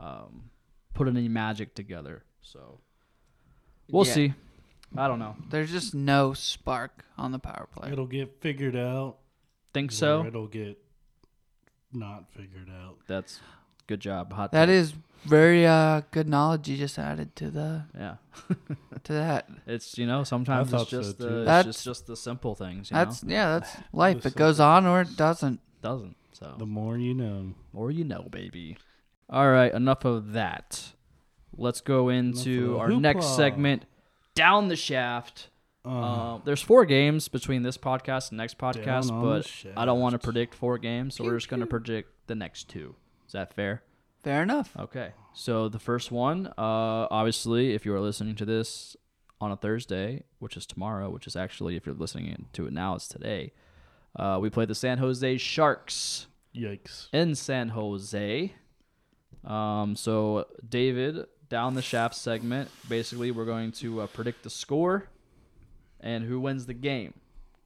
um, put any magic together. So we'll Yeah. see. I don't know. There's just no spark on the power play. It'll get figured out. Think so? It'll get not figured out. That's good job. Hot That take. is very uh, good knowledge you just added to the yeah. to that. It's you know sometimes it's thought so, just too. the it's That's- just, just the simple things. You That's know? yeah, that's life. The It goes on or it doesn't. doesn't so The more you know. or you know, baby. All right, enough of that. Let's go into of our next segment, down the shaft. Uh, Uh, there's four games between this podcast and next podcast, but I don't want to predict four games, so we're just going to predict the next two. Is that fair? Fair enough. Okay. So the first one, uh, obviously, if you are listening to this on a Thursday, which is tomorrow, which is actually, if you're listening to it now, it's today. Uh, we played the San Jose Sharks yikes. in San Jose. Um, so David, down the shaft segment. Basically, we're going to uh, predict the score and who wins the game.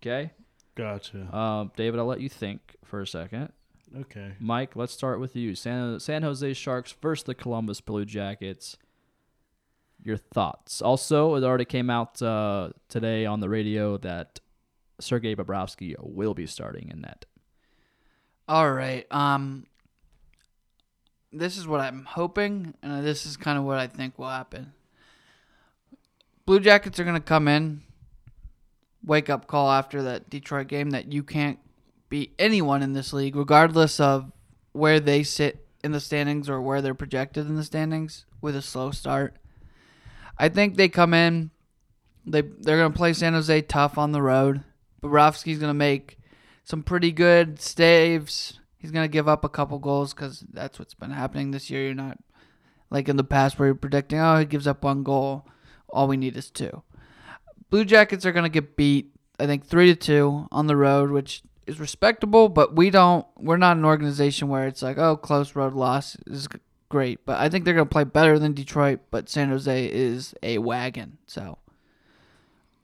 Okay. Gotcha. Um, David, I'll let you think for a second. okay. Mike, let's start with you. San San Jose Sharks versus the Columbus Blue Jackets. Your thoughts. Also, it already came out uh, today on the radio that Sergei Bobrovsky will be starting in net. All right. Um this is what I'm hoping and this is kind of what I think will happen. Blue Jackets are going to come in wake up call after that Detroit game that you can't beat anyone in this league regardless of where they sit in the standings or where they're projected in the standings with a slow start. I think they come in they they're going to play San Jose tough on the road. Bobrovsky's going to make some pretty good staves. He's going to give up a couple goals because that's what's been happening this year. You're not like in the past where you're predicting, oh, he gives up one goal. All we need is two. Blue Jackets are going to get beat, I think, three to two on the road, which is respectable, but we don't, we're not an organization where it's like, oh, close road loss is great. But I think they're going to play better than Detroit, but San Jose is a wagon. So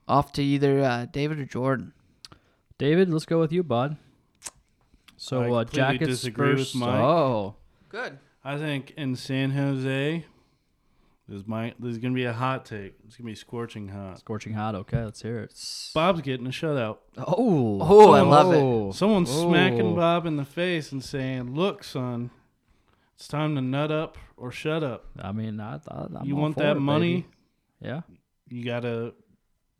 off to either uh, David or Jordan. David, let's go with you, bud. I So uh, completely Jackets disagree with first. Mike. Oh, Good. I think in San Jose, there's my there's gonna be a hot take. It's gonna be scorching hot. scorching hot. Okay, let's hear it. Bob's getting a shutout. Oh, Oh, I love it. Oh. Someone's Oh. smacking Bob in the face and saying, "Look, son, it's time to nut up or shut up. I mean, I, I, I'm you all want for that it, money? baby. Yeah. You gotta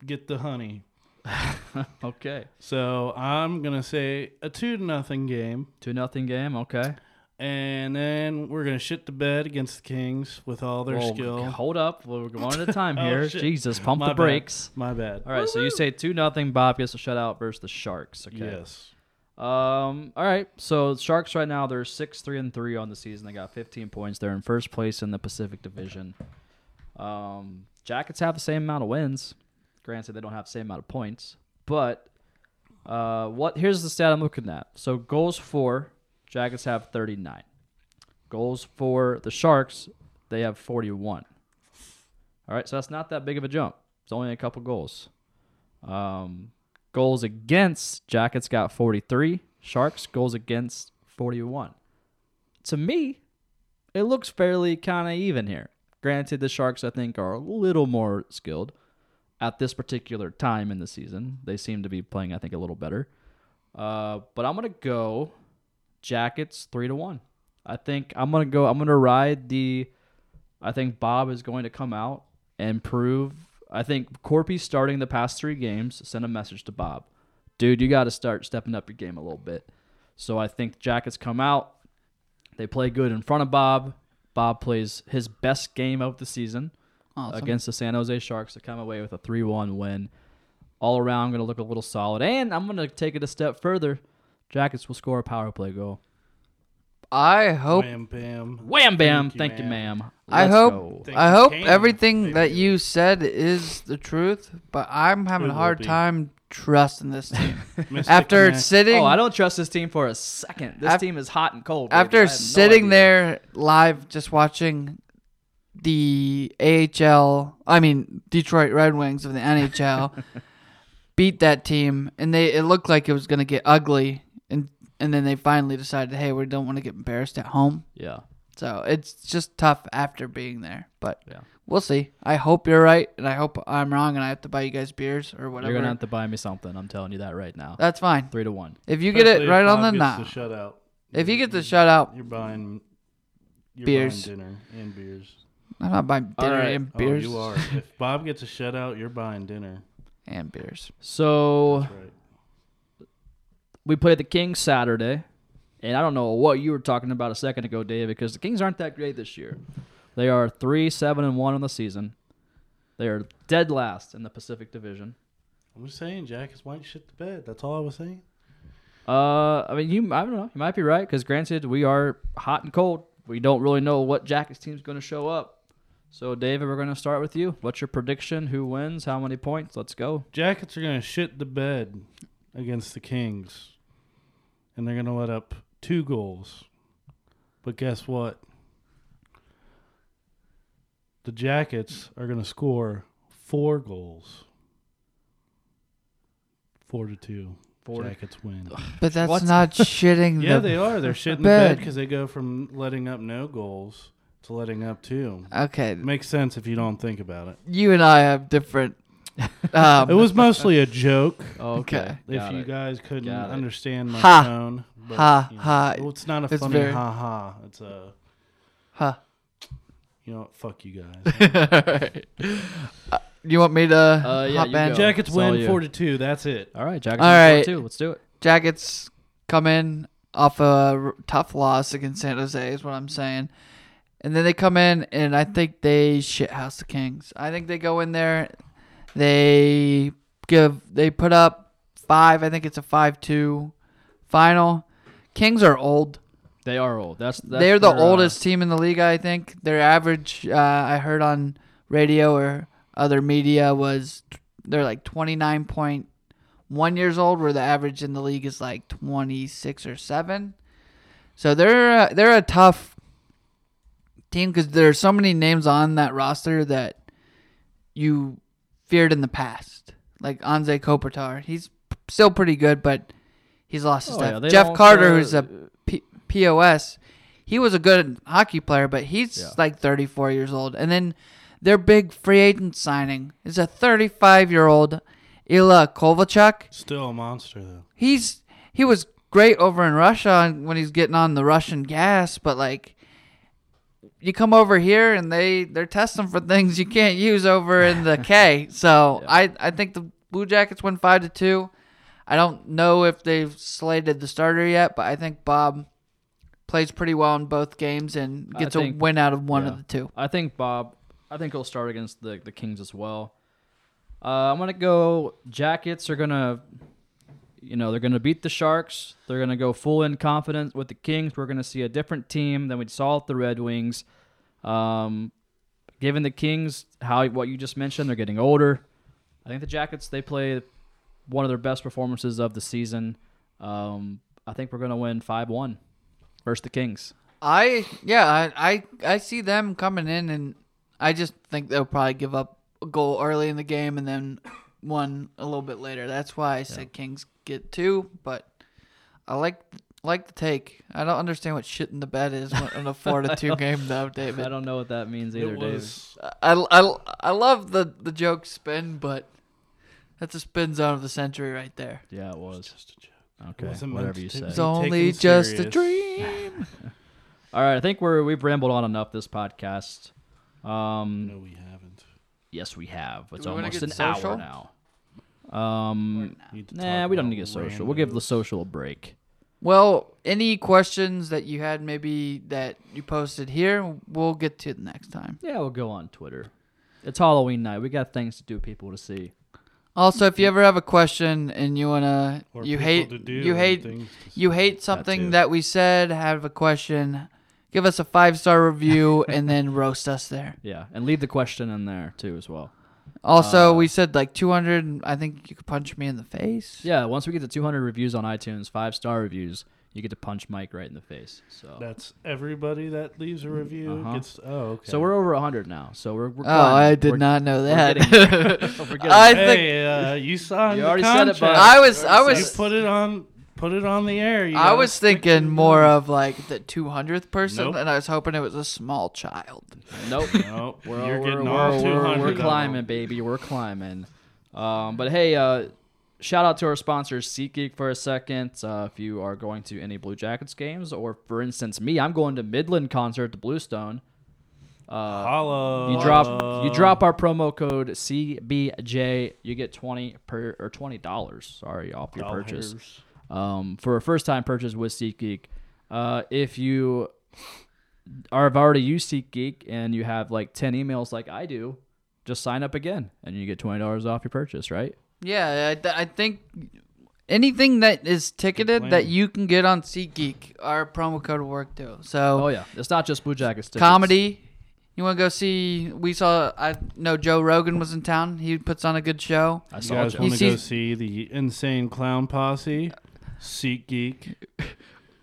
get the honey." Okay. So I'm gonna say a two to nothing game, Two nothing game. Okay. and then we're gonna shit the bed against the Kings with all their Whoa, skill. Hold up. We're going at a time Oh, here. shit. Jesus, pump My the bad. brakes. My bad. All right, so you say two nothing. Bob gets a shutout versus the Sharks. Okay. Yes. Um. All right. So the Sharks right now they're six three and three on the season. They got 15 points. They're in first place in the Pacific Division. Um. Jackets have the same amount of wins. Granted, they don't have the same amount of points. But uh, what? Here's the stat I'm looking at. So goals for Jackets have 39. Goals for the Sharks they have 41. All right, so that's not that big of a jump. It's only a couple goals. Um, goals against Jackets got 43. Sharks goals against 41. To me, it looks fairly kind of even here. Granted, the Sharks I think are a little more skilled at this particular time in the season. They seem to be playing I think a little better. Uh, but I'm gonna go Jackets three to one. I think I'm gonna go. I'm gonna ride the. I think Bob is going to come out and prove. I think Corpy starting the past three games sent a message to Bob, dude. You got to start stepping up your game a little bit. So I think Jackets come out. They play good in front of Bob. Bob plays his best game of the season Awesome. against the San Jose Sharks to come away with a 3 1 win. All around, going to look a little solid. And I'm going to take it a step further. Jackets will score a power play goal. I hope Wham bam. Wham bam. Thank Thank, you, you, ma'am. ma'am. I hope I hope Cam. everything Thank that you. you said is the truth, but I'm having It a hard time trusting this team. After Mac- sitting, Oh, I don't trust this team for a second. This Af- team is hot and cold. baby. After have no sitting there live, just watching the AHL, I mean Detroit Red Wings of the NHL beat that team, and they it looked like it was going to get ugly, and and then they finally decided, hey, we don't want to get embarrassed at home. Yeah. So it's just tough after being there, but Yeah. we'll see. I hope you're right, and I hope I'm wrong, and I have to buy you guys beers or whatever. You're gonna have to buy me something. I'm telling you that right now. That's fine. Three to one. If you get Especially it if right on the gets knot, the shutout. if you get the shutout, You're buying you're Beers. buying dinner and beers. I'm not buying dinner right. and Oh, beers you are. if Bob gets a shutout, you're buying dinner. and beers. So right. we played the Kings Saturday, and I don't know what you were talking about a second ago, Dave, because the Kings aren't that great this year. They are three, seven, and one on the season. They are dead last in the Pacific Division. I'm just saying, Jackets might shit the bed. That's all I was saying. Uh, I mean, you I don't know. You might be right because granted, we are hot and cold. We don't really know what Jackets team's going to show up. So, David, we're going to start with you. What's your prediction? Who wins? How many points? Let's go. Jackets are gonna shit the bed against the Kings, and they're gonna let up two goals. But guess what? The Jackets are gonna score four goals. Four to two. Four Jackets win. But that's What? not shitting Yeah, the they are. They're shitting the bed. bed because they go from letting up no goals to letting up too. Okay, Makes sense if you don't think about it. you and I have different. Um, It was mostly a joke. Okay. If Got you it. guys couldn't Got it. understand my Ha. tone, but, Ha, you know, ha. Well, it's not a It's funny very- ha ha. It's a huh. you know what? Fuck you guys. Uh, you want me to Uh, yeah, hop you in? go. Jackets It's all win you. four to two. That's it. All right, Jackets All win right. four two. Let's do it. Jackets come in off a r- tough loss against San Jose is what I'm saying. And then they come in and I think they shithouse the Kings. I think they go in there, they give they put up five. I think it's a five two final. Kings are old. They are old. That's, that's They're the their, uh, oldest team in the league. I think their average. Uh, I heard on radio or other media was they're like twenty nine point one years old, where the average in the league is like twenty six or seven. So they're uh, they're a tough team because there's so many names on that roster that you feared in the past, like Anze Kopitar. He's still pretty good, but he's lost his Oh, yeah, stuff. they Jeff Carter, who's a P- POS, he was a good hockey player, but he's Yeah. like 34 years old. And then their big free agent signing is a 35 year old Ilya Kovalchuk. Still a monster though. He's he was great over in Russia when he's getting on the Russian gas, but like you come over here and they they're testing for things you can't use over in the K. So Yeah. I I think the Blue Jackets win five to two. I don't know if they've slated the starter yet, but I think Bob plays pretty well in both games and gets a win out of one yeah. of the two. I think Bob. I think he'll start against the the Kings as well. Uh, I'm gonna go. Jackets are gonna, you know, they're gonna beat the Sharks. They're gonna go full in confidence with the Kings. We're gonna see a different team than we saw with the Red Wings. Um, given the Kings how what you just mentioned, they're getting older. I think the Jackets they play one of their best performances of the season. Um, I think we're gonna win five one versus the Kings. I yeah, I, I I see them coming in and I just think they'll probably give up a goal early in the game and then one a little bit later. That's why I said Kings get two, but I like like the take. I don't understand what shit in the bed is in a four to two game though, I don't know what that means either, it David. I, I, I love the the joke spin, but that's a spin zone of the century right there. Yeah, it was. just a joke. Okay, wasn't whatever you say. It's Taken only just a dream. All right, I think we're we've rambled on enough this podcast. Um, No, we haven't. yes, we have. It's we almost an social? hour now. Um, Need to nah, talk we don't about need to get social. We'll give the randos. social a break. Well, any questions that you had maybe that you posted here, we'll get to the next time. Yeah, we'll go on Twitter. It's Halloween night. We got things to do, people to see. Also, if you ever have a question and you wanna, Or you people hate, to do you and hate, things to you hate something too. that we said, have a question, give us a five star review, and then roast us there. Yeah, and leave the question in there too as well. Also, Uh, we said like 200. I think you could punch me in the face. Yeah, once we get to 200 reviews on iTunes, five star reviews, you get to punch Mike right in the face. So That's everybody that leaves a review Uh-huh. gets. Oh, okay. so we're over 100 now. So we're, we're Oh, I did We're- not know we're that. getting- we're getting I there. think uh, you saw. You the already said it, contract. bud. I was I You was put it on. Put it on the air. You I was thinking more guns. of like the 200th person, Nope. and I was hoping it was a small child. Nope. Nope. We're, You're we're, getting we're, we're- we're of climbing, baby. We're climbing. Um, but hey, uh, shout out to our sponsor, SeatGeek, for a second. Uh, if you are going to any Blue Jackets games, or for instance, me, I'm going to Midland concert to Bluestone. Uh, Holla. you drop you drop our promo code CBJ, you get twenty per or twenty dollars. Sorry, off your purchase Dollars. Um, for a first time purchase with SeatGeek. Uh, if you are have already used SeatGeek and you have like 10 emails like I do, just sign up again and you get $20 off your purchase, right? Yeah, I, th- I think anything that is ticketed that you can get on SeatGeek, our promo code will work too. So Oh, yeah. It's not just Blue Jackets. tickets. comedy. You want to go see? We saw. I know Joe Rogan was in town. He puts on a good show. I You saw guys Joe. want to go see- see the Insane Clown Posse? SeatGeek.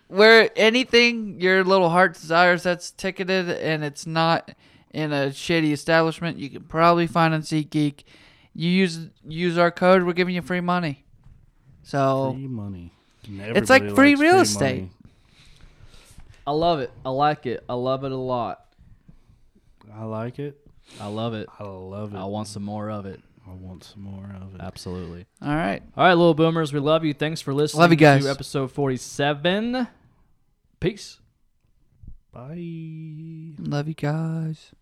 Where anything your little heart desires that's ticketed and it's not in a shady establishment, you can probably find on SeatGeek. You use use our code, we're giving you free money. So Free money. And It's like free real free estate. money. I love it. I like it. I love it a lot. I like it. I love it. I love it. I want some more of it. I want some more of it. Absolutely. all right. All right, little boomers, we love you. Thanks for listening Love you guys. to episode 47. Peace. Bye. Love you guys.